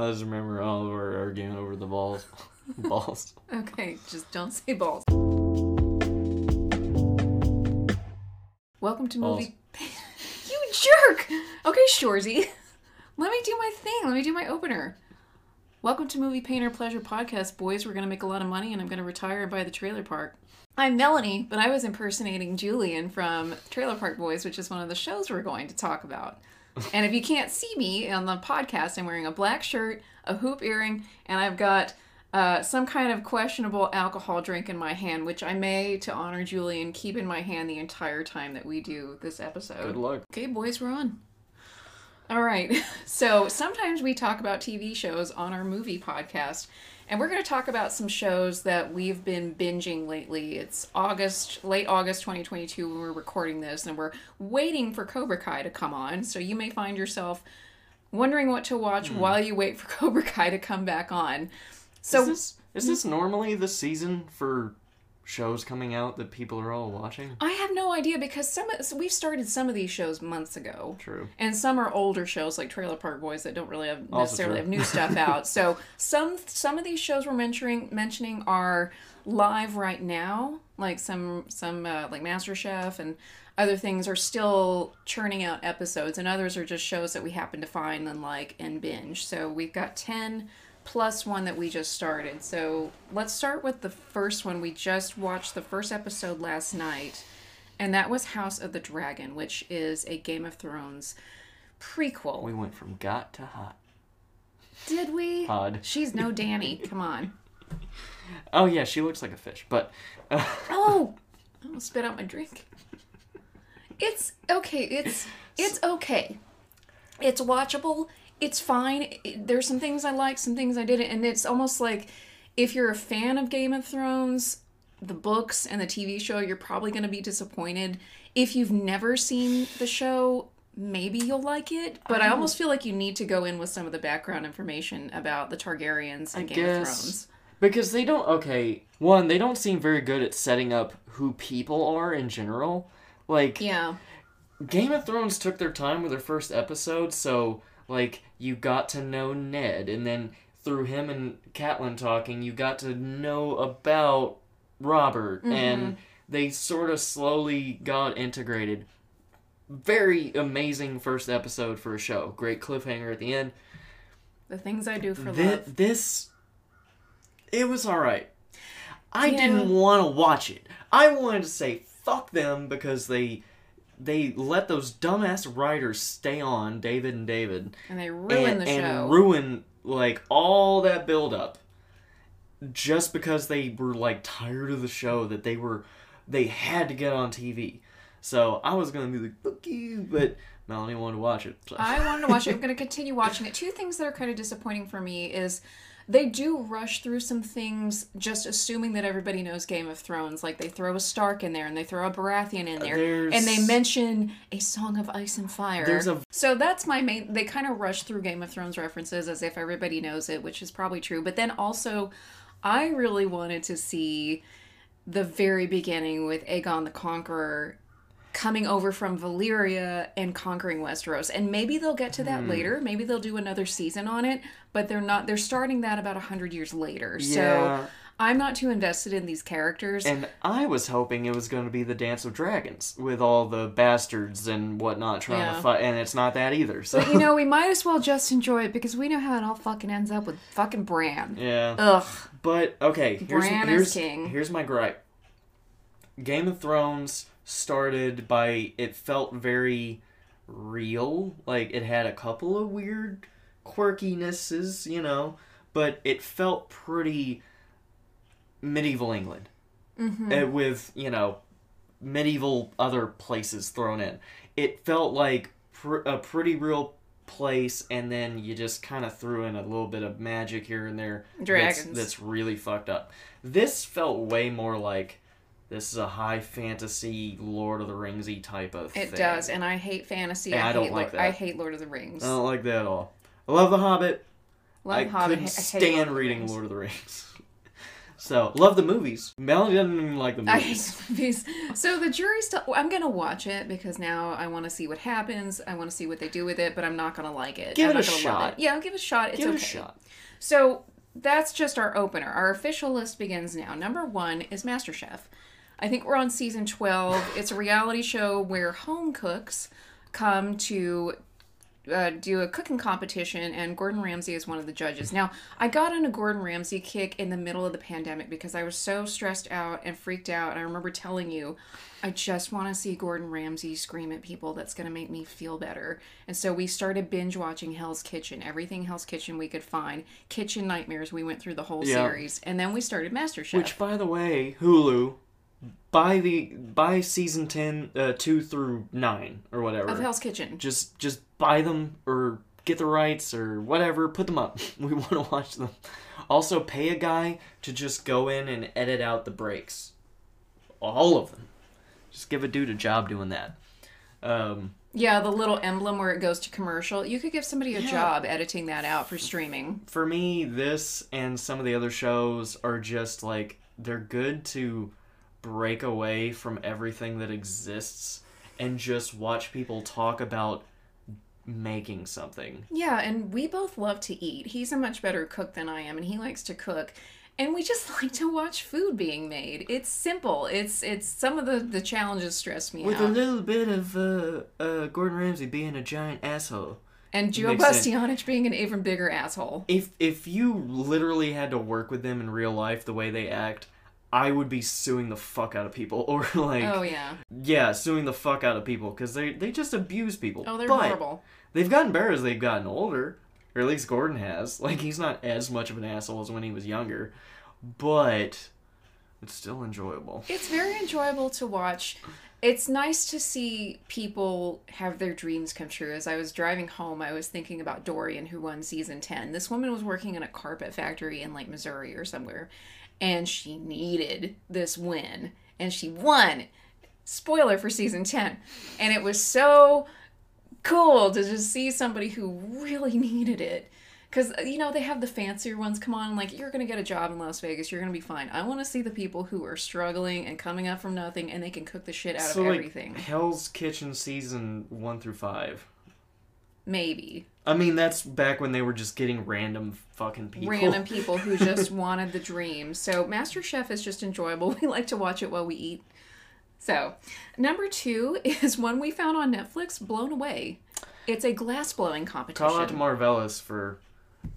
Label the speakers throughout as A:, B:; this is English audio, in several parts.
A: I just remember all of our arguing over the balls. balls.
B: Okay, just don't say balls. Welcome to
A: Balls.
B: movie. you jerk. Okay, Shoresy. Let me do my thing. Let me do my opener. Welcome to Movie Painter Pleasure Podcast, boys. We're gonna make a lot of money, and I'm gonna retire and buy the trailer park. I'm Melanie, but I was impersonating Julian from Trailer Park Boys, which is one of the shows we're going to talk about. And if you can't see me on the podcast, I'm wearing a black shirt, a hoop earring, and I've got uh, some kind of questionable alcohol drink in my hand, which I may, to honor Julian, keep in my hand the entire time that we do this episode.
A: Good luck.
B: Okay, boys, we're on. All right. So sometimes we talk about TV shows on our movie podcast, and we're going to talk about some shows that we've been binging lately. It's August, late August 2022 when we're recording this, and we're waiting for Cobra Kai to come on. So you may find yourself wondering what to watch hmm. while you wait for Cobra Kai to come back on. So
A: is this is this normally the season for shows coming out that people are all watching?
B: I have no idea because some so we've started some of these shows months ago.
A: True.
B: And some are older shows like Trailer Park Boys that don't really have necessarily have new stuff out. So some some of these shows we're mentioning mentioning are live right now. Like some some uh, like MasterChef and other things are still churning out episodes, and others are just shows that we happen to find and like and binge. So we've got ten plus one that we just started. So let's start with the first one. We just watched the first episode last night, and that was House of the Dragon, which is a Game of Thrones prequel.
A: We went from got to hot.
B: Did we?
A: Odd.
B: She's no Danny. Come on.
A: Oh yeah, she looks like a fish, but uh,
B: Oh, I almost spit out my drink. It's okay. It's it's okay. It's watchable. It's fine. It- there's some things I like, some things I didn't, and it's almost like if you're a fan of Game of Thrones, the books and the TV show, you're probably going to be disappointed. If you've never seen the show, maybe you'll like it. But I, oh. almost feel like you need to go in with some of the background information about the Targaryens and Game of
A: guess-
B: Thrones.
A: because they don't okay, one, they don't seem very good at setting up who people are in general. Like
B: Yeah.
A: Game of Thrones took their time with their first episode, so like you got to know Ned, and then through him and Catelyn talking, you got to know about Robert, mm-hmm. and they sort of slowly got integrated. Very amazing first episode for a show. Great cliffhanger at the end.
B: The things I do for
A: Thi-
B: love.
A: this, it was all right. I
B: Yeah.
A: didn't want to watch it. I wanted to say fuck them because they they let those dumbass writers stay on David and David
B: And they ruin
A: and,
B: the
A: and ruin like all that build up just because they were like tired of the show that they were they had to get on TV. So I was gonna be like fuck you, but Melanie wanted to watch it. So.
B: I wanted to watch it. I'm going to continue watching it. Two things that are kind of disappointing for me is they do rush through some things just assuming that everybody knows Game of Thrones. Like they throw a Stark in there and they throw a Baratheon in there
A: There's-
B: and they mention a Song of Ice and Fire.
A: There's a-
B: So that's my main they kind of rush through Game of Thrones references as if everybody knows it, which is probably true. But then also I really wanted to see the very beginning with Aegon the Conqueror coming over from Valyria and conquering Westeros. And maybe they'll get to that hmm. later. Maybe they'll do another season on it, but they're not they're starting that about 100 years later.
A: Yeah.
B: So I'm not too invested in these characters.
A: And I was hoping it was going to be the Dance of Dragons with all the bastards and whatnot trying
B: Yeah.
A: to fight, and it's not that either. So
B: you know, we might as well just enjoy it because we know how it all fucking ends up with fucking Bran.
A: yeah.
B: Ugh.
A: But okay, here's
B: Bran is
A: here's
B: king.
A: here's my gripe. Game of Thrones started by it felt very real, like it had a couple of weird quirkinesses, you know, but it felt pretty medieval England.
B: Mm-hmm.
A: with you know medieval other places thrown in. It felt like pr- a pretty real place, and then you just kind of threw in a little bit of magic here and there. that's-
B: Dragons.
A: That's, really fucked up. This felt way more like this is a high fantasy Lord of the Ringsy type of thing.
B: It
A: thing.
B: does, and I hate fantasy.
A: And
B: I,
A: I don't
B: hate
A: like
B: Lord,
A: that.
B: I hate Lord of the Rings.
A: I don't like that at all. I love The Hobbit.
B: Love
A: I
B: Hobbit.
A: couldn't
B: I hate Lord
A: stand reading Lord of the Rings. So love the movies. Melanie doesn't even like the
B: I
A: movies.
B: hate movies. So the jury's still. I'm gonna watch it because now I want to see what happens. I want to see what they do with it, but I'm not gonna like it.
A: Give
B: I'm
A: it
B: not
A: a shot.
B: It. Yeah, I'll give it a shot. It's
A: Give
B: okay.
A: it a shot.
B: So that's just our opener. Our official list begins now. Number one is MasterChef. I think we're on season 12. It's a reality show where home cooks come to uh, do a cooking competition, and Gordon Ramsay is one of the judges. Now, I got on a Gordon Ramsay kick in the middle of the pandemic because I was so stressed out and freaked out. And I remember telling you, I just want to see Gordon Ramsay scream at people. That's going to make me feel better. And so we started binge watching Hell's Kitchen, everything Hell's Kitchen we could find. Kitchen Nightmares, we went through the whole
A: Yeah.
B: series. And then we started MasterChef.
A: Which, by the way, Hulu, by the by season 10, uh, two through nine or whatever.
B: of Hell's Kitchen.
A: just just buy them or get the rights or whatever put them up we want to watch them also pay a guy to just go in and edit out the breaks all of them just give a dude a job doing that um,
B: Yeah, the little emblem where it goes to commercial. You could give somebody a
A: Yeah.
B: job editing that out for streaming.
A: for me this and some of the other shows are just like they're good to break away from everything that exists and just watch people talk about making something
B: Yeah, and we both love to eat. He's a much better cook than I am, and he likes to cook. And we just like to watch food being made. It's simple. It's it's some of the the challenges stress me out.
A: with a little bit of uh, uh, Gordon Ramsay being a giant asshole.
B: and Joe
A: makes.
B: Bastianich being an even bigger asshole.
A: If if you literally had to work with them in real life the way they act, I would be suing the fuck out of people or like
B: Oh yeah.
A: yeah, suing the fuck out of people because they they just abuse people.
B: Oh, they're
A: But
B: horrible.
A: They've gotten better as they've gotten older, or at least Gordon has. Like he's not as much of an asshole as when he was younger, but it's still enjoyable.
B: It's very enjoyable to watch. It's nice to see people have their dreams come true. As I was driving home, I was thinking about Dorian, who won season 10. This woman was working in a carpet factory in like Missouri or somewhere, and she needed this win, and she won. Spoiler for season 10. And it was so cool to just see somebody who really needed it. Because, uh, you know, they have the fancier ones come on, like, you're going to get a job in Las Vegas, you're going to be fine. I want to see the people who are struggling and coming up from nothing and they can cook the shit out
A: so
B: of
A: like
B: everything.
A: Hell's Kitchen season one through five.
B: Maybe.
A: I mean, that's back when they were just getting random fucking people.
B: Random people who just wanted the dream. So, MasterChef is just enjoyable. We like to watch it while we eat. So, number two is one we found on Netflix, Blown Away. It's a glass blowing competition.
A: Call out to Marvellis for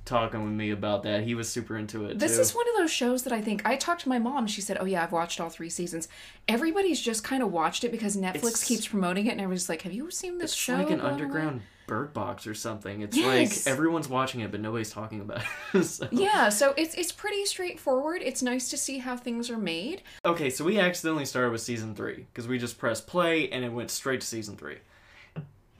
A: talking with me about that. He was super into it
B: This
A: too.
B: is one of those shows that I think I talked to my mom. She said, "Oh yeah, I've watched all three seasons." Everybody's just kind of watched it because Netflix
A: It's-
B: keeps promoting it, and everybody's like, "Have you seen this
A: It's
B: show?"
A: like an
B: Blown Away?"
A: underground bird box or something. It's
B: Yes.
A: like everyone's watching it, but nobody's talking about it. So-
B: Yeah, so it's it's pretty straightforward. It's nice to see how things are made.
A: Okay, so we accidentally started with season three because we just pressed play and it went straight to season three.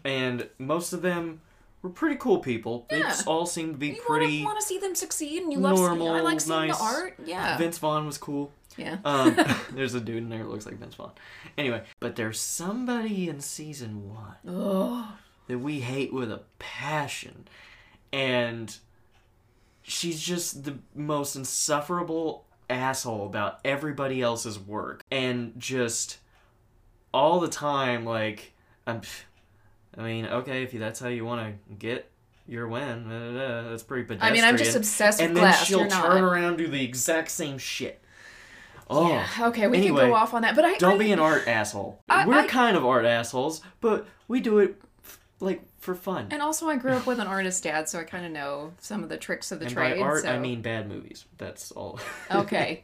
A: And most of them were pretty cool people. They
B: Yeah.
A: just all seemed to be
B: You
A: pretty.
B: want to see them succeed, and you love.
A: normal,
B: I like seeing
A: nice.
B: the art. Yeah,
A: Vince Vaughn was cool.
B: yeah.
A: Um, there's a dude in there that looks like Vince Vaughn. Anyway, but there's somebody in season one
B: Oh,
A: that we hate with a passion. And she's just the most insufferable asshole about everybody else's work. And just all the time, like, I'm, I mean, okay, if that's how you want to get your win, that's pretty pedestrian.
B: I mean, I'm just obsessed with
A: And then she'll
B: You're
A: turn
B: not.
A: around and do the exact same shit. Oh.
B: Yeah. Okay, we
A: Anyway,
B: can go off on that, but I
A: Don't
B: I,
A: be an art asshole.
B: I-
A: We're
B: I-
A: kind of art assholes, but we do it like for fun.
B: And also, I grew up with an artist dad, so I kind of know some of the tricks of the
A: And
B: trade.
A: by art,
B: so.
A: I mean bad movies. That's all.
B: okay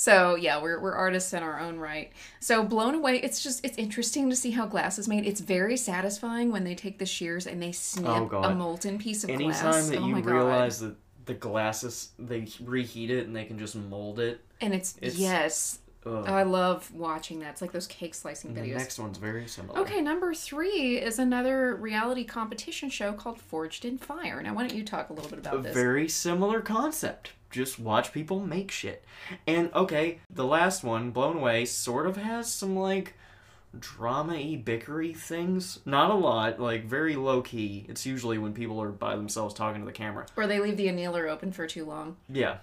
B: so yeah we're, we're artists in our own right so blown away it's just it's interesting to see how glass is made it's very satisfying when they take the shears and they snip
A: Oh,
B: a molten piece of
A: Anytime
B: glass
A: that
B: oh
A: you
B: my God.
A: realize that the glasses they reheat it and they can just mold it.
B: and it's,
A: it's-
B: yes
A: Ugh.
B: oh, i love watching that it's like those cake slicing
A: And the
B: videos
A: next one's very similar.
B: okay number three is another reality competition show called forged in fire now why don't you talk a little bit
A: A
B: about this
A: very similar concept. Just watch people make shit. And okay, the last one, Blown Away, sort of has some like drama y bickery things. Not a lot, like very low key. It's usually when people are by themselves talking to the camera.
B: or they leave the annealer open for too long
A: Yeah.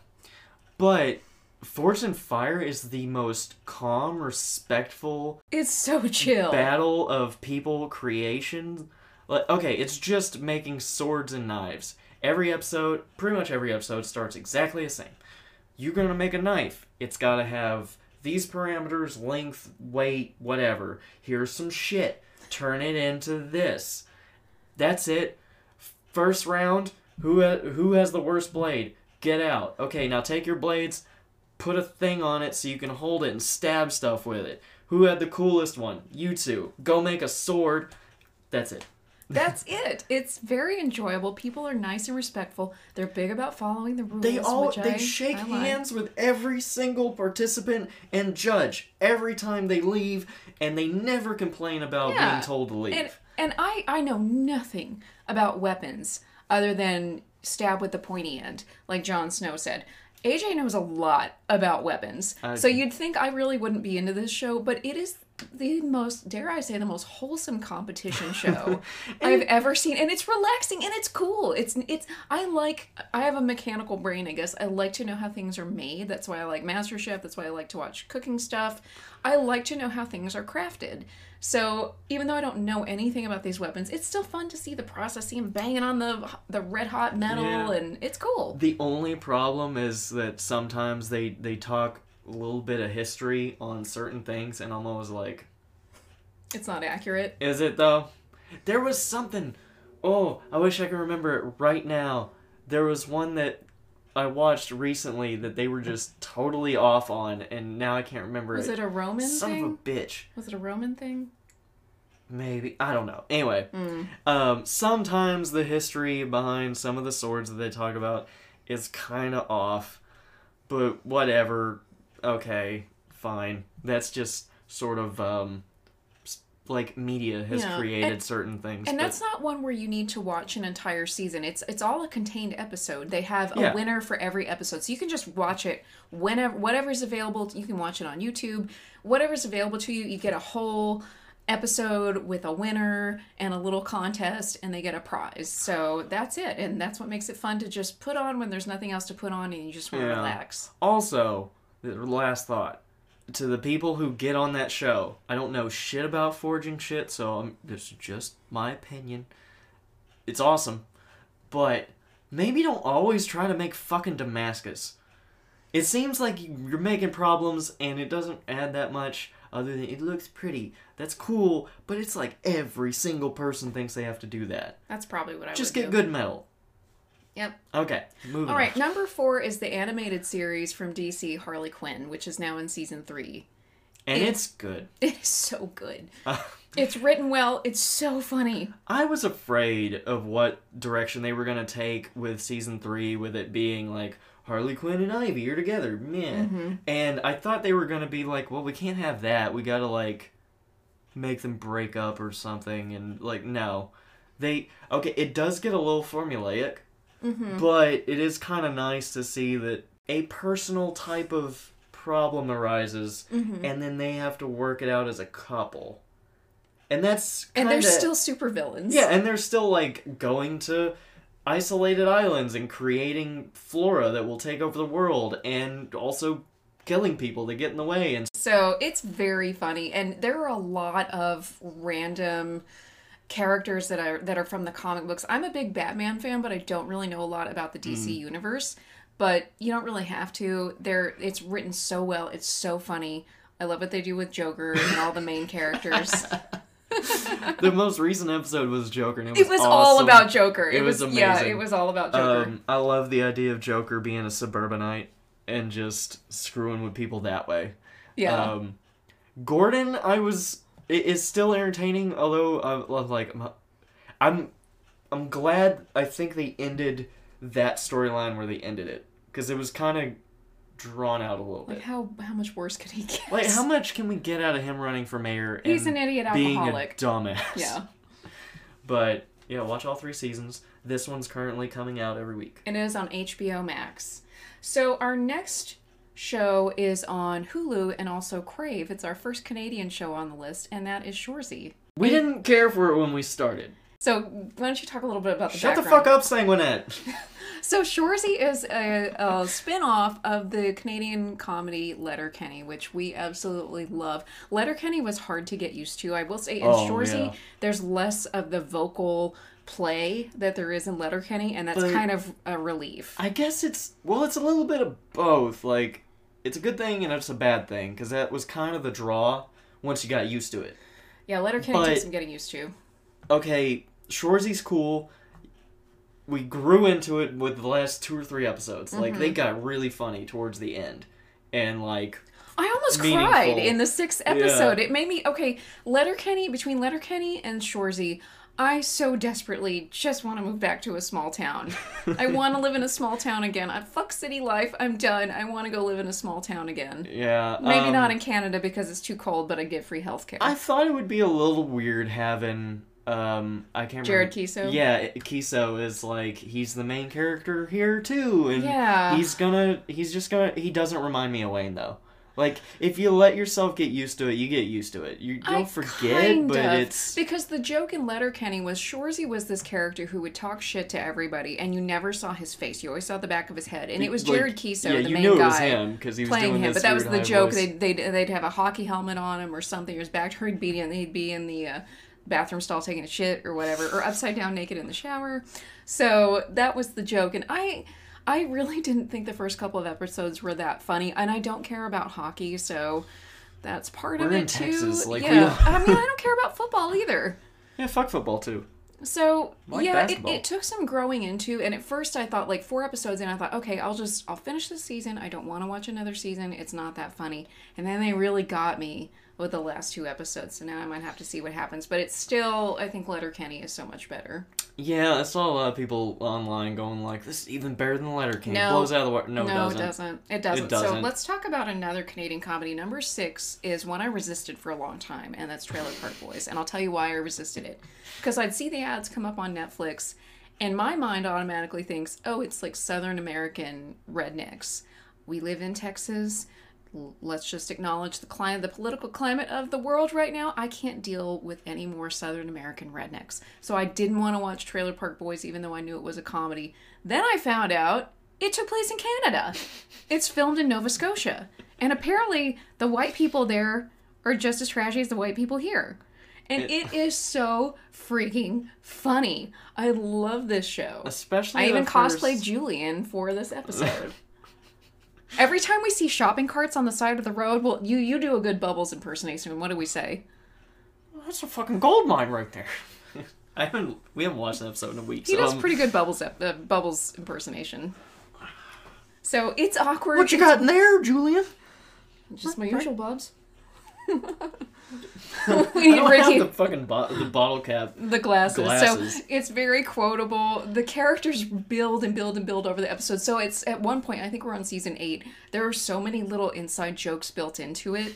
A: But Forged in Fire is the most calm, respectful
B: It's so chill.
A: battle of people creation. Like, okay, it's just making swords and knives. Every episode, pretty much every episode, starts exactly the same. You're gonna make a knife. It's gotta have these parameters, length, weight, whatever. Here's some shit. Turn it into this. That's it. First round. Who ha- who has the worst blade? Get out. Okay, now take your blades, put a thing on it so you can hold it and stab stuff with it. Who had the coolest one? You two. Go make a sword. That's it.
B: That's it. It's very enjoyable. People are nice and respectful. They're big about following the rules.
A: They all
B: which
A: they
B: I-
A: shake
B: I like.
A: hands with every single participant and judge every time they leave, and they never complain about
B: Yeah.
A: being told to leave.
B: And and I I know nothing about weapons other than stab with the pointy end, like Jon Snow said. AJ knows a lot about weapons,
A: I-
B: so you'd think I really wouldn't be into this show, but it is the most, dare I say, the most wholesome competition show I've ever seen, and it's relaxing and it's cool. It's it's I like I have a mechanical brain, I guess. I like to know how things are made. That's why I like MasterChef. That's why I like to watch cooking stuff. I like to know how things are crafted. So even though I don't know anything about these weapons, it's still fun to see the process, see 'em banging on the the red hot metal,
A: Yeah.
B: and it's cool.
A: The only problem is that sometimes they they talk little bit of history on certain things, and I'm always like,
B: It's not accurate.
A: is it though? There was something. Oh, I wish I could remember it right now. There was one that I watched recently that they were just totally off on, and now I can't remember
B: Was it a Roman thing?
A: Son
B: thing?
A: of a bitch.
B: Was it a Roman thing?
A: Maybe I don't know. Anyway,
B: Mm.
A: um, sometimes the history behind some of the swords that they talk about is kind of off, but whatever. Okay, fine. That's just sort of um, like media has
B: Yeah,
A: created
B: and-
A: certain things.
B: And
A: but-
B: that's not one where you need to watch an entire season. It's it's all a contained episode. They have a
A: Yeah.
B: winner for every episode, so you can just watch it whenever whatever's available. You can watch it on YouTube. Whatever's available to you, you get a whole episode with a winner and a little contest and they get a prize. So that's it. And that's what makes it fun to just put on when there's nothing else to put on and you just want to
A: Yeah.
B: relax.
A: Also, last thought to the people who get on that show. I don't know shit about forging shit, so I'm, this is just my opinion. It's awesome, but maybe don't always try to make fucking Damascus. It seems like you're making problems, and it doesn't add that much. Other than it looks pretty, that's cool, but it's like every single person thinks they have to do that.
B: That's probably what I
A: Just get
B: do.
A: good metal.
B: Yep.
A: Okay, moving.
B: All right,
A: on.
B: number four is the animated series from DC, Harley Quinn, which is now in season three.
A: and
B: it-
A: it's good.
B: It is so good. It's written well. It's so funny.
A: I was afraid of what direction they were gonna take with season three, with it being like Harley Quinn and Ivy are together, man.
B: Mm-hmm.
A: And I thought they were gonna be like, well, we can't have that. We gotta like make them break up or something. And like, no, they okay. It does get a little formulaic,
B: Mm-hmm.
A: but it is kind of nice to see that a personal type of problem arises,
B: Mm-hmm.
A: and then they have to work it out as a couple. And that's
B: And
A: kinda,
B: they're still super villains.
A: yeah, and they're still like going to isolated islands and creating flora that will take over the world and also killing people that get in the way and
B: So it's very funny, and there are a lot of random characters that are that are from the comic books. I'm a big Batman fan, but I don't really know a lot about the DC
A: Mm.
B: universe. But you don't really have to. There, it's written so well. It's so funny. I love what they do with Joker and all the main characters.
A: the most recent episode was Joker and it was,
B: it was all
A: awesome.
B: about Joker. It,
A: It was
B: was, yeah,
A: amazing.
B: it was all about Joker.
A: Um, I love the idea of Joker being a suburbanite and just screwing with people that way.
B: yeah.
A: Um, Gordon, I was it is still entertaining, although uh, I love like I'm- I'm glad I think they ended that storyline where they ended it because it was kind of drawn out a little
B: like
A: bit.
B: how how much worse could he get?
A: Like how much can we get out of him running for mayor? And
B: He's an idiot
A: being
B: alcoholic.
A: a dumbass.
B: Yeah.
A: But yeah, watch all three seasons. This one's currently coming out every week.
B: It is on HBO Max. So our next show is on Hulu and also Crave. It's our first Canadian show on the list, and that is Shoresy.
A: We didn't care for it when we started.
B: So why don't you talk a little bit about the
A: Shut the fuck up, Sanguinette.
B: So Shoresy is a, a spin-off of the Canadian comedy Letterkenny, which we absolutely love. Letterkenny was hard to get used to. I will say in
A: Oh,
B: Shoresy,
A: yeah.
B: there's less of the vocal play that there is in Letterkenny, and that's
A: But-
B: kind of a relief.
A: I guess it's well, it's a little bit of both. Like, it's a good thing and it's a bad thing because that was kind of the draw once you got used to it.
B: Yeah, Letterkenny
A: But-
B: takes some getting used to.
A: Okay, Shoresy's cool. We grew into it with the last two or three episodes. Like,
B: Mm-hmm.
A: they got really funny towards the end, and like,
B: I almost
A: meaningful.
B: cried in the sixth episode. It made me okay. Letterkenny between Letterkenny and Shoresy, I so desperately just want to move back to a small town. I want to live in a small town again. I fuck city life. I'm done. I want to go live in a small town again.
A: yeah,
B: Maybe
A: um,
B: not in Canada because it's too cold, but I get free healthcare.
A: I thought it would be a little weird having um I can't
B: Jared
A: remember.
B: Keeso?
A: Yeah, Keeso is like he's the main character here too, and
B: Yeah.
A: he's gonna he's just gonna he doesn't remind me of Wayne though. Like if you let yourself get used to it, you get used to it. You don't
B: I
A: forget,
B: kind
A: but
B: of.
A: it's
B: because the joke in Letterkenny was Shoresy was this character who would talk shit to everybody, and you never saw his face. You always saw the back of his head, and it was
A: like,
B: Jared Keeso,
A: yeah,
B: the
A: you
B: main
A: knew
B: guy.
A: was him because he was
B: playing him, but that was the joke.
A: voice.
B: They'd, they'd they'd have a hockey helmet on him or something, or his back turned, beat and he'd be in the uh, bathroom stall taking a shit or whatever, or upside down naked in the shower. So that was the joke, and I. I really didn't think the first couple of episodes were that funny, and I don't care about hockey, so that's part of
A: We're
B: it
A: in
B: too.
A: Texas, like,
B: yeah, I mean, I don't care about football either.
A: Yeah, fuck football too.
B: So
A: Like
B: yeah, it, it took some growing into, and at first I thought like four episodes in, I thought, okay, I'll just I'll finish this season. I don't want to watch another season. It's not that funny. And then they really got me with the last two episodes. So now I might have to see what happens. But it's still, I think Letterkenny is so much better.
A: Yeah, I saw a lot of people online going like, "This is even better than Letterkenny."
B: No.
A: Blows out of the water. No,
B: No,
A: it doesn't.
B: It doesn't. So
A: doesn't.
B: let's talk about another Canadian comedy. Number six is one I resisted for a long time, and that's Trailer Park Boys. And I'll tell you why I resisted it. Because I'd see the ads come up on Netflix, and my mind automatically thinks, oh, it's like Southern American rednecks. We live in Texas. Let's just acknowledge the climate, the political climate of the world right now. I can't deal with any more Southern American rednecks. So I didn't want to watch Trailer Park Boys, even though I knew it was a comedy. Then I found out it took place in Canada. It's filmed in Nova Scotia. And apparently, the white people there are just as trashy as the white people here. And it is so freaking funny. I love this show.
A: Especially
B: I even
A: first-
B: cosplayed Julian for this episode. Every time we see shopping carts on the side of the road, well, you you do a good Bubbles impersonation. What do we say?
A: That's a fucking gold mine right there. I haven't. We haven't watched an episode in a week.
B: He
A: so,
B: does
A: um,
B: pretty good Bubbles ep- uh, Bubbles impersonation. So it's awkward.
A: What you got in there, Julian?
B: Just my usual bubs. we
A: I
B: need
A: don't
B: Ricky
A: the fucking bo- the bottle cap.
B: the glasses.
A: Glasses.
B: So it's very quotable. The characters build and build and build over the episode. So it's at one point, I think we're on season eight. There are so many little inside jokes built into it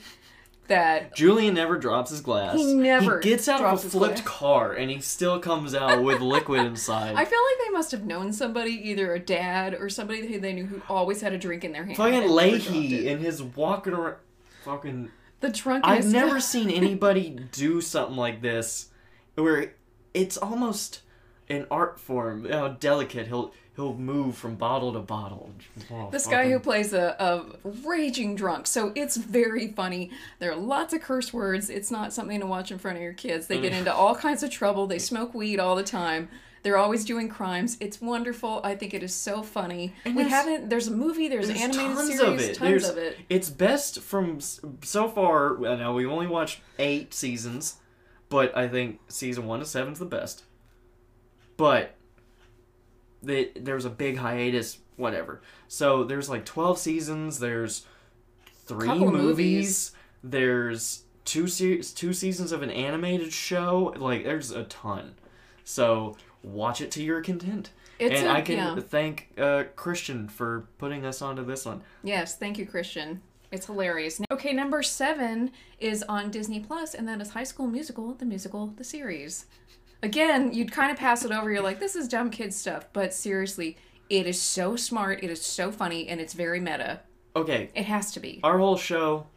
B: that
A: Julian never drops his glass.
B: He never
A: He gets out of a flipped car and he still comes out with liquid inside.
B: I feel like they must have known somebody, either a dad or somebody who they knew who always had a drink in their hand.
A: fucking
B: Lahey
A: and his walking around. Fucking.
B: The drunkenness.
A: I've never seen anybody do something like this, where it's almost an art form. How delicate he'll he'll move from bottle to bottle. Oh,
B: This guy who plays a, a raging drunk, so it's very funny. There are lots of curse words. It's not something to watch in front of your kids. They get mm. into all kinds of trouble. They smoke weed all the time. They're always doing crimes. It's wonderful. I think it is so funny. we haven't. There's a movie. There's,
A: There's
B: an animated
A: tons
B: series.
A: of it.
B: Tons
A: There's,
B: of it.
A: It's best from so far. I know we've only watched eight seasons, but I think season one to seven's the best. But the, there's a big hiatus, whatever. So there's like twelve seasons. There's three movies.
B: movies.
A: There's two se- two seasons of an animated show. Like there's a ton. So watch it to your content.
B: It's
A: and
B: a-
A: I can
B: yeah.
A: thank uh, Christian for putting us onto this one.
B: Yes, thank you, Christian. It's hilarious. Okay, number seven is on Disney Plus, and that is High School Musical, the musical, the series. Again, you'd kind of pass it over. You're like, this is dumb kid stuff, but seriously, it is so smart, it is so funny, and it's very meta.
A: Okay,
B: It has to be.
A: our whole show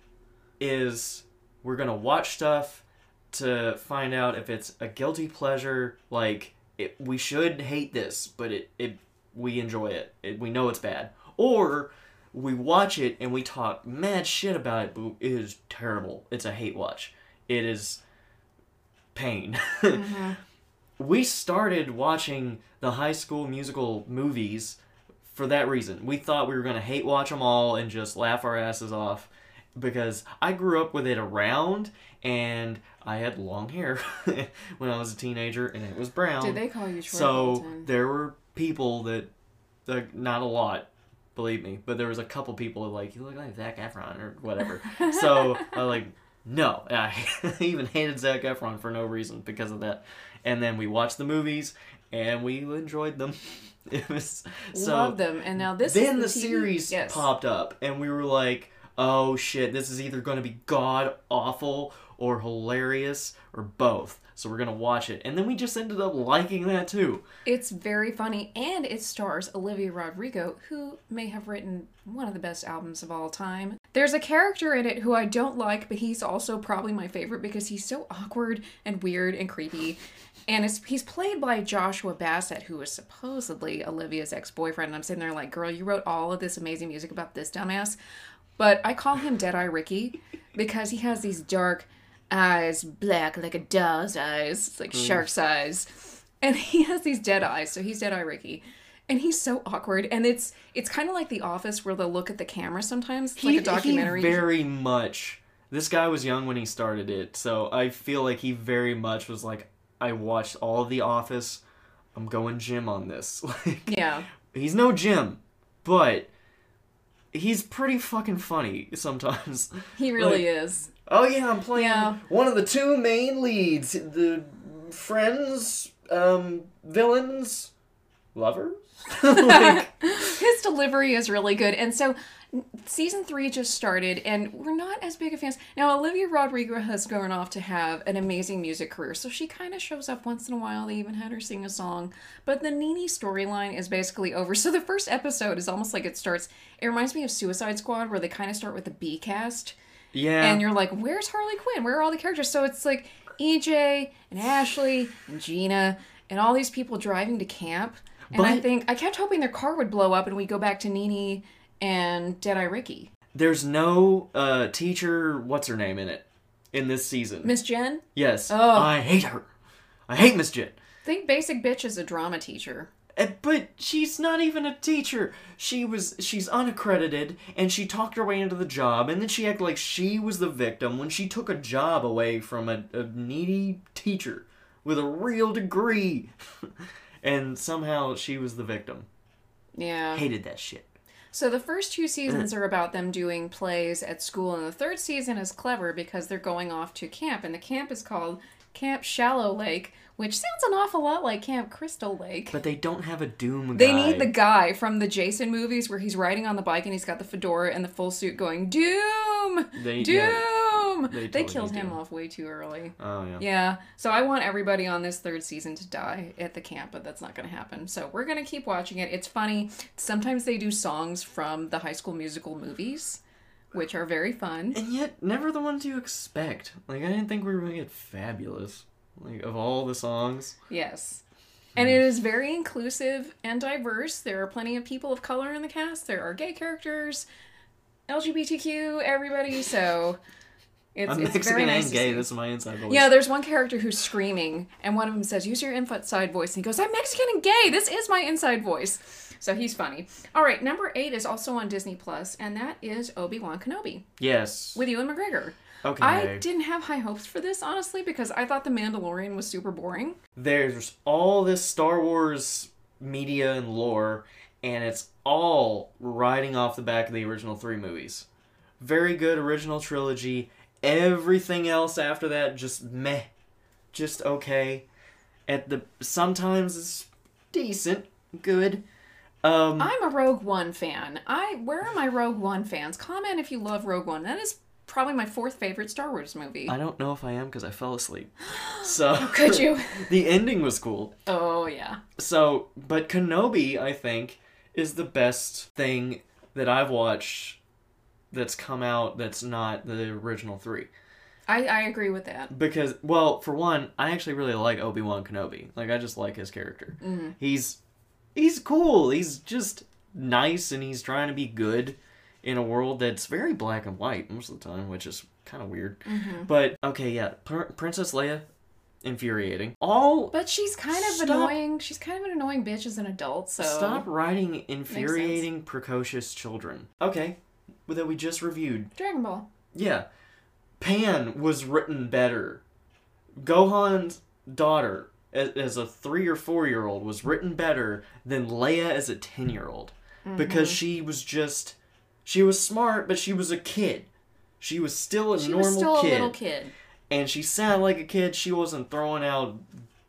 A: is we're gonna watch stuff to find out if it's a guilty pleasure. Like it, we should hate this, but it it we enjoy it. it. We know it's bad. Or we watch it and we talk mad shit about it, but it is terrible. It's a hate watch. It is pain. Mm-hmm. we started watching the high school musical movies for that reason. We thought we were going to hate watch them all and just laugh our asses off because I grew up with it around and I had long hair when I was a teenager and it was brown.
B: Did they call you Troy
A: So
B: Bolton?
A: there were people that, like, not a lot, believe me, but there was a couple people that like you look like Zac Efron or whatever. so I like, no, I even hated Zac Efron for no reason because of that. And then we watched the movies and we enjoyed them. It was so.
B: Love them. And now this
A: then the
B: the,
A: series
B: yes.
A: popped up and we were like, oh shit, this is either going to be god awful or hilarious or both. So we're gonna watch it, and then we just ended up liking that too.
B: It's very funny, and it stars Olivia Rodrigo, who may have written one of the best albums of all time. There's a character in it who I don't like, but he's also probably my favorite because he's so awkward and weird and creepy. And he's played by Joshua Bassett, who is supposedly Olivia's ex boyfriend. And I'm sitting there like, girl, you wrote all of this amazing music about this dumbass. But I call him Deadeye Ricky because he has these dark eyes, black like a doll's eyes, it's like hmm. shark's eyes, and he has these dead eyes. So he's dead eye Ricky, and he's so awkward. And it's it's kind of like The Office, where they'll look at the camera sometimes, it's like a documentary.
A: He very much. This guy was young when he started it, so I feel like he very much was like, I watched all of The Office. I'm going Jim on this. Like,
B: yeah,
A: he's no Jim, but he's pretty fucking funny sometimes.
B: he really
A: Like,
B: is.
A: Oh yeah, I'm playing
B: Yeah.
A: one of the two main leads, the friends, um, villains, lovers. like,
B: His delivery is really good, and so season three just started, and we're not as big of fans now. Olivia Rodrigo has gone off to have an amazing music career, so she kind of shows up once in a while. They even had her sing a song, but the Nini storyline is basically over. So the first episode is almost like it starts. It reminds me of Suicide Squad, where they kind of start with the B cast,
A: yeah,
B: and you're like, "Where's Harley Quinn? Where are all the characters?" So it's like EJ and Ashley and Gina and all these people driving to camp. And I think I kept hoping their car would blow up and we go back to Nini and Deadeye Ricky.
A: there's no uh, teacher. What's her name in it? In this season,
B: Miss Jen,
A: yes,
B: Oh.
A: I hate her. I hate Miss Jen.
B: think Basic Bitch is a drama teacher.
A: Uh, But she's not even a teacher. She was she's unaccredited and she talked her way into the job and then she acted like she was the victim when she took a job away from a, a needy teacher with a real degree. and somehow she was the victim.
B: Yeah.
A: Hated that shit.
B: So the first two seasons are about them doing plays at school, and the third season is clever because they're going off to camp, and the camp is called Camp Shallow Lake, which sounds an awful lot like Camp Crystal Lake.
A: But they don't have a doom
B: They
A: guy.
B: need the guy from the Jason movies where he's riding on the bike and he's got the fedora and the full suit going, Doom!
A: They-
B: Doom!
A: yeah,
B: they
A: they
B: killed him
A: Doom.
B: off way too early.
A: Oh yeah.
B: Yeah, so I want everybody on this third season to die at the camp, but that's not going to happen. So we're going to keep watching it. It's funny. Sometimes they do songs from the high school musical movies, which are very fun.
A: And yet never the ones you expect. Like I didn't think we were gonna get fabulous. Like of all the songs.
B: Yes. And it is very inclusive and diverse. There are plenty of people of color in the cast. There are gay characters, LGBTQ, everybody. So it's,
A: I'm
B: it's
A: Mexican
B: very nice
A: and gay. This is my inside voice.
B: Yeah, there's one character who's screaming, and one of them says, "Use your inside voice," and he goes, "I'm Mexican and gay. This is my inside voice." So he's funny. All right, number eight is also on Disney Plus, and that is Obi Wan Kenobi
A: Yes.
B: with Ewan McGregor.
A: Okay.
B: I didn't have high hopes for this honestly because I thought The Mandalorian was super boring.
A: There's all this Star Wars media and lore, and it's all riding off the back of the original three movies. Very good original trilogy. Everything else after that just meh, just okay. At the sometimes it's decent, good. Um,
B: I'm a Rogue One fan. I where are my Rogue One fans? Comment if you love Rogue One. That is probably my fourth favorite Star Wars movie.
A: I don't know if I am because I fell asleep. So
B: Could you?
A: the ending was cool.
B: Oh yeah.
A: So, but Kenobi, I think, is the best thing that I've watched that's come out that's not the original three.
B: I, I agree with that.
A: Because, well, for one, I actually really like Obi Wan Kenobi. Like, I just like his character. He's he's cool. He's just nice and he's trying to be good in a world that's very black and white most of the time, which is kind of weird.
B: Mm-hmm.
A: But okay, yeah, Pr- Princess Leia, infuriating. All
B: But she's kind of
A: Stop.
B: annoying. She's kind of an annoying bitch as an adult. So
A: stop writing infuriating, precocious children. Okay, that we just reviewed.
B: Dragon Ball.
A: Yeah, Pan was written better. Gohan's daughter, as, a three or four year old, was written better than Leia as a ten year old because
B: Mm-hmm.
A: she was just she was smart, but she was a kid. She was still a
B: She
A: normal
B: was still
A: kid,
B: a little kid.
A: and she sounded like a kid. She wasn't throwing out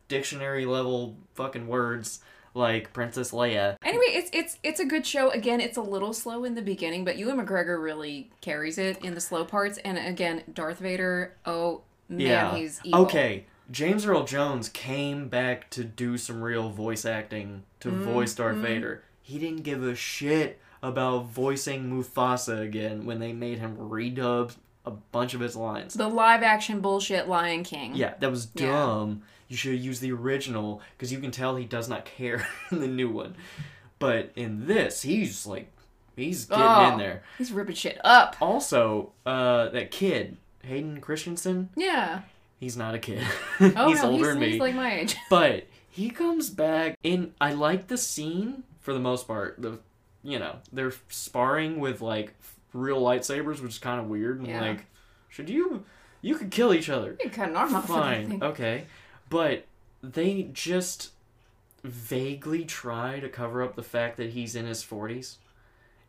A: dictionary level fucking words like Princess Leia.
B: Anyway, it's it's it's a good show. Again, it's a little slow in the beginning, but Ewan McGregor really carries it in the slow parts. And again, Darth Vader. Oh man,
A: yeah.
B: he's evil.
A: Okay. James Earl Jones came back to do some real voice acting to
B: Mm-hmm.
A: voice Darth Vader. He didn't give a shit about voicing Mufasa again when they made him redub a bunch of his lines.
B: The live action bullshit Lion King.
A: Yeah, that was
B: Yeah.
A: You should use the original because you can tell he does not care in the new one. But in this, he's like, he's getting
B: Oh.
A: in there.
B: He's ripping shit up.
A: Also, uh, that kid, Hayden Christensen,
B: Yeah.
A: he's not a kid.
B: Oh
A: he's
B: no,
A: older
B: he's,
A: than me.
B: he's like my age.
A: But he comes back and I like the scene for the most part. The you know, they're sparring with like real lightsabers, which is kind of weird and
B: Yeah.
A: like should you you could kill each other.
B: You cut an arm off.
A: Fine. Okay. But they just vaguely try to cover up the fact that he's in his 40s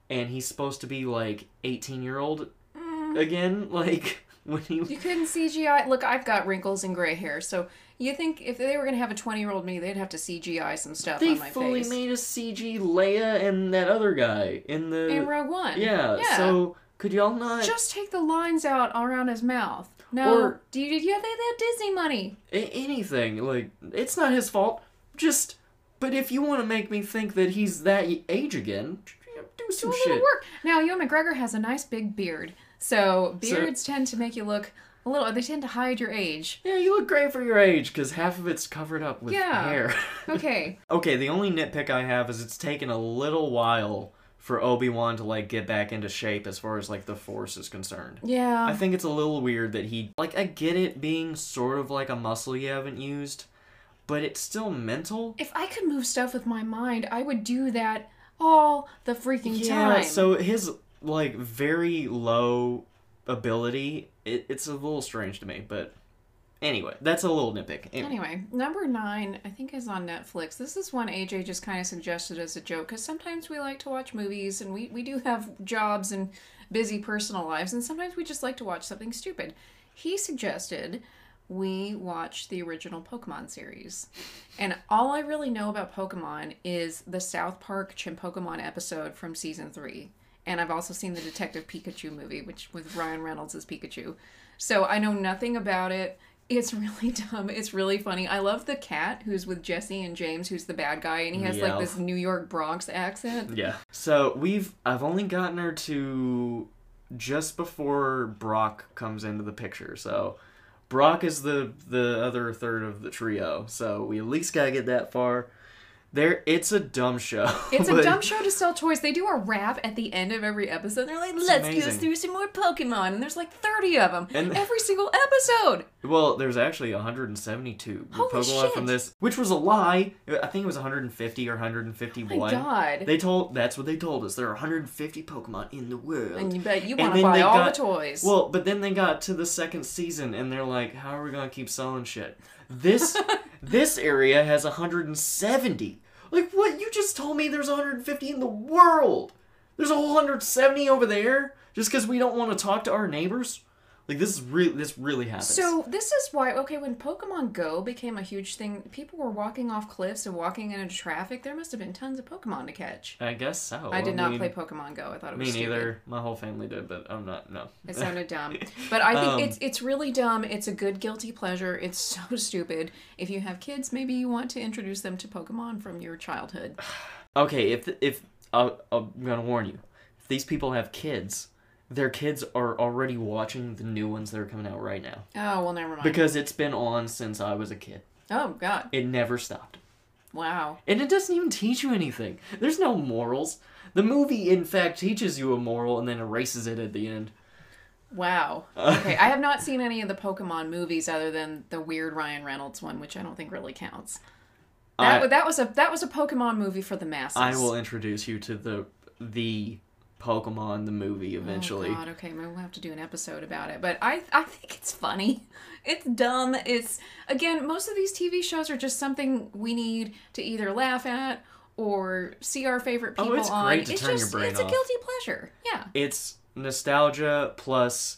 A: and he's supposed to be like 18 year old
B: Mm.
A: again like when he
B: You couldn't CGI. Look, I've got wrinkles and gray hair, so you think if they were gonna have a twenty-year-old me, they'd have to CGI some stuff
A: they
B: on my face?
A: They fully
B: face.
A: made a CG Leia and that other guy in the
B: in Rogue One.
A: Yeah,
B: Yeah.
A: so could y'all not
B: Just take the lines out around his mouth. No,
A: Or-
B: do you? Yeah, they, they have Disney money.
A: a- anything like it's not his fault. Just but if you want to make me think that he's that age again, do
B: Do
A: some
B: a
A: shit.
B: work. Now, Ewan McGregor has a nice big beard, so
A: So-
B: beards tend to make you look a little. They tend to hide your age.
A: Yeah, you look great for your age because half of it's covered up with
B: Yeah.
A: hair.
B: Okay,
A: okay, the only nitpick I have is it's taken a little while for Obi Wan to like get back into shape as far as like the Force is concerned.
B: yeah.
A: I think it's a little weird that he like I get it being sort of like a muscle you haven't used, but it's still mental.
B: if I could move stuff with my mind, I would do that all the freaking
A: Yeah,
B: time.
A: Yeah, so his like very low ability, it, it's a little strange to me, but anyway, that's a little nitpick. Anyway,
B: Anyway, number nine, I think, is on Netflix. This is one AJ just kind of suggested as a joke because sometimes we like to watch movies and we, we do have jobs and busy personal lives, and sometimes we just like to watch something stupid. He suggested we watch the original Pokemon series. And all I really know about Pokemon is the South Park Chinpokomon episode from season three. And I've also seen the Detective Pikachu movie, which with Ryan Reynolds as Pikachu. So I know nothing about it. It's really dumb. It's really funny. I love the cat who's with Jessie and James, who's the bad guy, and he has like this New York Bronx accent.
A: yeah. So we've I've only gotten her to just before Brock comes into the picture. So Brock is the the other third of the trio. So we at least gotta get that far. There, it's a dumb show.
B: It's a dumb show to sell toys. They do a rap at the end of every episode. They're like, "Let's go through some more Pokemon," and there's like thirty of them
A: And-
B: every single episode.
A: Well, there's actually 172
B: Holy
A: Pokemon
B: shit.
A: from this, which was a lie. I think it was 150 or 151.
B: Oh my God.
A: They told that's what they told us. There are 150 Pokemon in the world.
B: And you bet you want to buy
A: they
B: all
A: got-
B: the toys.
A: Well, but then they got to the second season and they're like, "How are we gonna keep selling shit?" This this area has 170. Like what? You just told me there's 150 in the world. There's a whole 170 over there just because we don't want to talk to our neighbors. Like this is really this really happens.
B: So this is why okay when Pokemon Go became a huge thing, people were walking off cliffs and walking into traffic. There must have been tons of Pokemon to catch.
A: I guess so.
B: I did not
A: mean,
B: play Pokemon Go. I thought it
A: Me
B: was stupid.
A: neither. My whole family did, but I'm not. No.
B: It sounded dumb. But I think
A: Um,
B: it's it's really dumb. It's a good guilty pleasure. It's so stupid. If you have kids, maybe you want to introduce them to Pokemon from your childhood.
A: okay, if if I'll, I'm gonna warn you, if these people have kids, their kids are already watching the new ones that are coming out right now
B: Oh well, never mind.
A: because it's been on since I was a kid.
B: oh God.
A: It never stopped.
B: Wow.
A: And it doesn't even teach you anything. There's no morals. The movie, in fact, teaches you a moral and then erases it at the end.
B: Wow. Okay, I have not seen any of the Pokemon movies other than the weird Ryan Reynolds one, which I don't think really counts. That,
A: I-
B: that was a that was a Pokemon movie for the masses.
A: I will introduce you to the the Pokemon the movie oh, eventually.
B: Oh God, okay, we'll have to do an episode about it. But I I think it's funny. It's dumb. It's again, most of these TV shows are just something we need to either laugh at or see our favorite people
A: Oh,
B: people
A: it's
B: on.
A: great to
B: it's
A: turn your
B: just
A: brain
B: it's
A: off.
B: a guilty pleasure. Yeah.
A: It's nostalgia plus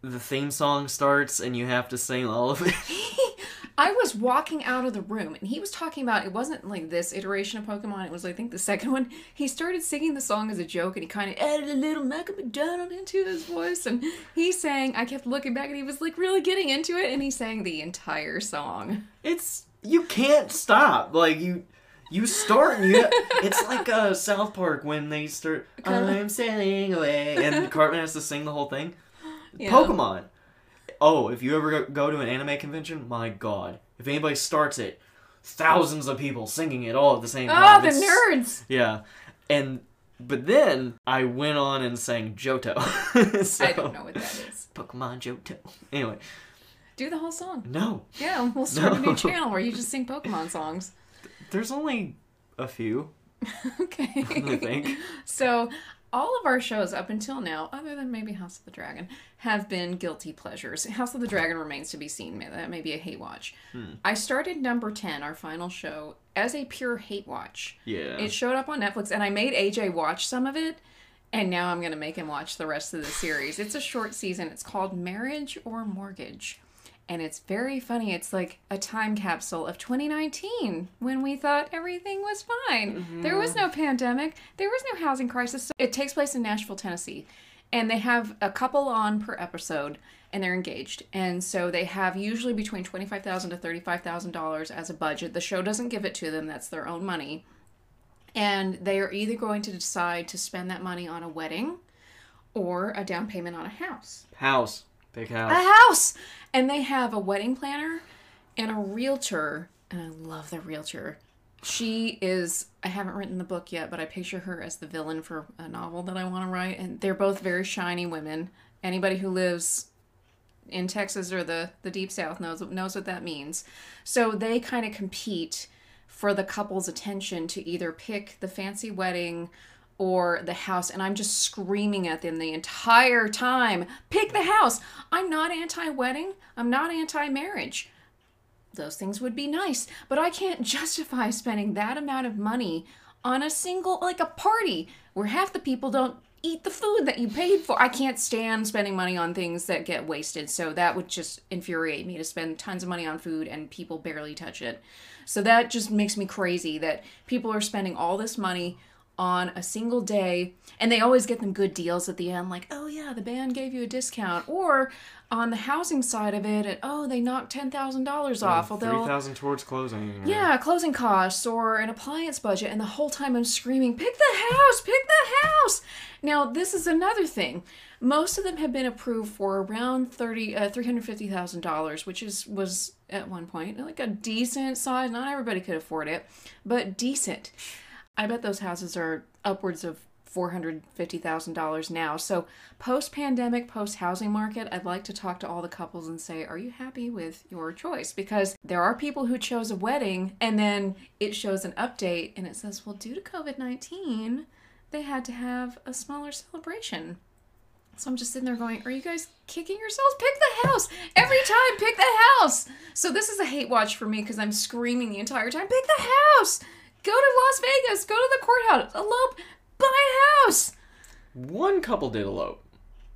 A: the theme song starts and you have to sing all of it.
B: I was walking out of the room and he was talking about it wasn't like this iteration of Pokemon, it was I think the second one. He started singing the song as a joke and he kind of added a little Michael McDonald into his voice and he sang I kept looking back and he was like really getting into it and he sang the entire song.
A: it's you can't stop. Like you you start and you it's like uh South Park when they start
B: Cartman.
A: I'm sailing away and Cartman has to sing the whole thing.
B: Yeah.
A: Pokemon. Oh, if you ever go- to an anime convention, my god. If anybody starts it, thousands of people singing it all at the same
B: Oh,
A: time.
B: Oh, the
A: It's-
B: nerds!
A: Yeah. And but then I went on and sang Johto. so,
B: I don't know what that is.
A: Pokemon Johto. Anyway,
B: Do the whole song.
A: no.
B: Yeah, we'll start a new channel where you just sing Pokemon songs.
A: There's only a few,
B: Okay.
A: I think.
B: So, all of our shows up until now, other than maybe House of the Dragon, have been guilty pleasures. House of the Dragon remains to be seen. May- That may be a hate watch.
A: Hmm.
B: I started number 10, our final show, as a pure hate watch.
A: Yeah.
B: It showed up on Netflix, and I made AJ watch some of it, and now I'm going to make him watch the rest of the series. It's a short season. It's called Marriage or Mortgage. And it's very funny. It's like a time capsule of 2019 when we thought everything was fine. There was no mm-hmm. pandemic, there was no housing crisis. So it takes place in Nashville, Tennessee. And they have a couple on per episode and they're engaged. And so they have usually between 25,000 to $35,000 as a budget. The show doesn't give it to them, that's their own money. And they are either going to decide to spend that money on a wedding or a down payment on a house.
A: House. Big house.
B: A house! And they have a wedding planner and a realtor. And I love the realtor. She is, I haven't written the book yet, but I picture her as the villain for a novel that I want to write. And they're both very shiny women. Anybody who lives in Texas or the, the deep south knows knows what that means. So they kind of compete for the couple's attention to either pick the fancy wedding or the house and I'm just screaming at them the entire time, pick the house. I'm not anti-wedding. I'm not anti-marriage. Those things would be nice, but I can't justify spending that amount of money on a single like a party where half the people don't eat the food that you paid for. I can't stand spending money on things that get wasted. So that would just infuriate me to spend tons of money on food and people barely touch it. So that just makes me crazy that people are spending all this money on a single day and they always get them good deals at the end like oh yeah the band gave you a discount or on the housing side of it and, oh they knocked $10,000 off
A: Three
B: although
A: thousand towards closing.
B: yeah, closing costs or an appliance budget, and the whole time I'm screaming, "Pick the house! Pick the house!" Now this is another thing. Most of them have been approved for around thirty, uh, three hundred fifty thousand dollars, which is was at one point like a decent size. Not everybody could afford it, but decent. I bet those houses are upwards of $450,000 now. So, post pandemic, post housing market, I'd like to talk to all the couples and say, Are you happy with your choice? Because there are people who chose a wedding and then it shows an update and it says, Well, due to COVID 19, they had to have a smaller celebration. So I'm just sitting there going, Are you guys kicking yourselves? Pick the house! Every time, pick the house! So this is a hate watch for me because I'm screaming the entire time, Pick the house! Go to Las Vegas! Go to the courthouse! Elope! Buy a house!
A: One couple did elope.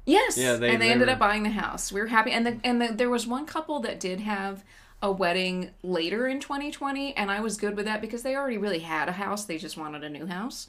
B: Yes.
A: Yeah, they-
B: and they,
A: they
B: ended
A: were-
B: up buying the house. We were happy. And the, and the, there was one couple that did have a wedding later in 2020, and I was good with that because they already really had a house. They just wanted a new house.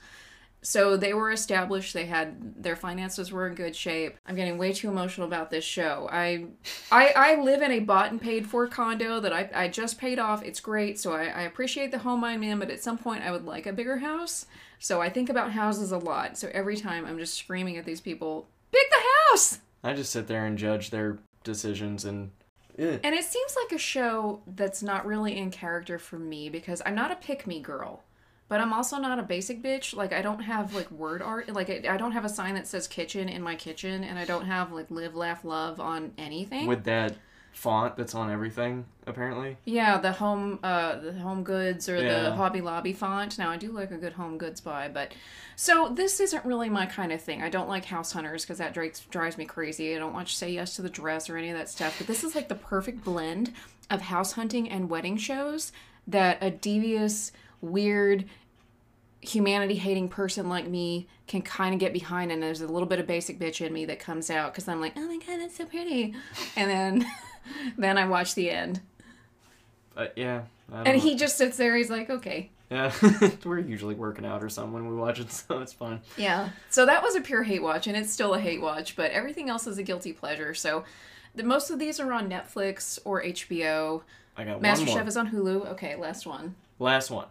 B: So they were established. They had their finances were in good shape. I'm getting way too emotional about this show. I, I, I live in a bought and paid for condo that I, I just paid off. It's great. So I, I appreciate the home I'm in, but at some point I would like a bigger house. So I think about houses a lot. So every time I'm just screaming at these people, pick the house.
A: I just sit there and judge their decisions and eh.
B: And it seems like a show that's not really in character for me because I'm not a pick me girl. But I'm also not a basic bitch. Like I don't have like word art. Like I I don't have a sign that says kitchen in my kitchen, and I don't have like live, laugh, love on anything.
A: With that font that's on everything, apparently.
B: yeah, the home uh the home goods or the Hobby Lobby font. Now I do like a good home goods buy, but so this isn't really my kind of thing. I don't like House Hunters because that drives drives me crazy. I don't watch Say Yes to the Dress or any of that stuff. But this is like the perfect blend of house hunting and wedding shows that a devious, weird, humanity hating person like me can kind of get behind and there's a little bit of basic bitch in me that comes out because i'm like oh my god that's so pretty and then then i watch the end
A: But yeah.
B: And he just sits there he's like okay
A: Yeah, we're usually working out or something when we watch it, so it's fine.
B: yeah so that was a pure hate watch and it's still a hate watch but everything else is a guilty pleasure so the, most of these are on netflix or hbo
A: I got one
B: masterchef
A: more.
B: is on hulu okay last one
A: Last one.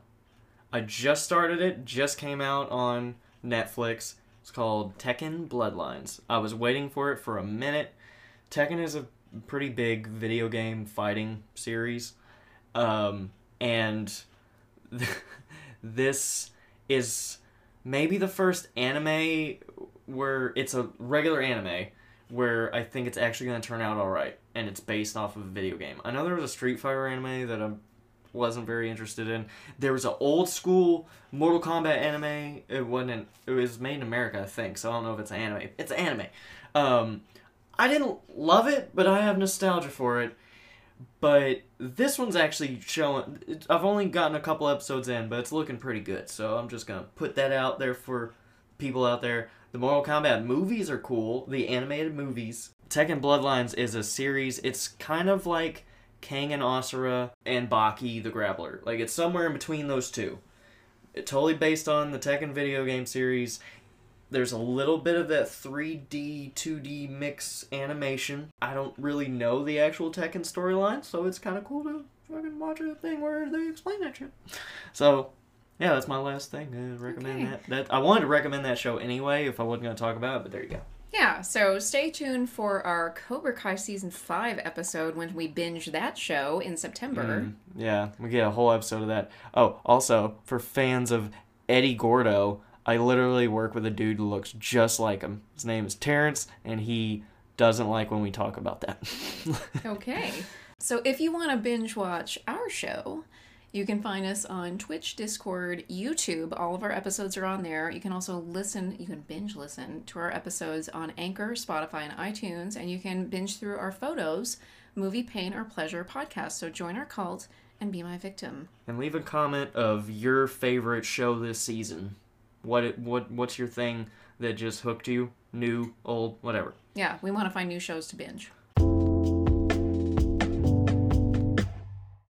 A: I just started it. Just came out on Netflix. It's called Tekken Bloodlines. I was waiting for it for a minute. Tekken is a pretty big video game fighting series, um, and this is maybe the first anime where it's a regular anime where I think it's actually going to turn out all right, and it's based off of a video game. I know there was a Street Fighter anime that I wasn't very interested in. There was an old school Mortal Kombat anime. It wasn't. It was made in America, I think. So I don't know if it's an anime. It's an anime. Um, I didn't love it, but I have nostalgia for it. But this one's actually showing. it- I've only gotten a couple episodes in, but it's looking pretty good. So I'm just gonna put that out there for people out there. The Mortal Kombat movies are cool. The animated movies. Tekken Bloodlines is a series. It's kind of like Kengan Ashura and Baki the Grappler. Like it's somewhere in between those two. It totally based on the Tekken video game series. There's a little bit of that 3D, 2D mix animation. I don't really know the actual Tekken storyline, so it's kind of cool to fucking watch a thing where they explain that shit. So, yeah, that's my last thing. I recommend
B: Okay.
A: that. That I wanted to recommend that show anyway if I wasn't going to talk about it, but there you go.
B: Yeah, so stay tuned for our Cobra Kai season 5 episode when we binge that show in September.
A: Mm, yeah, we get a whole episode of that. Oh, also for fans of Eddie Gordo, I literally work with a dude who looks just like him. His name is Terrence, and he doesn't like when we talk about that.
B: Okay. So if you want to binge watch our show, you can find us on Twitch, Discord, YouTube. All of our episodes are on there. You can also listen, you can binge listen to our episodes on Anchor, Spotify, and iTunes, and you can binge through our photos, Movie Pain or Pleasure podcast. So join our cult and be my victim.
A: and leave a comment of your favorite show this season. What it, what what's your thing that just hooked you? New, old, whatever.
B: Yeah, we want to find new shows to binge.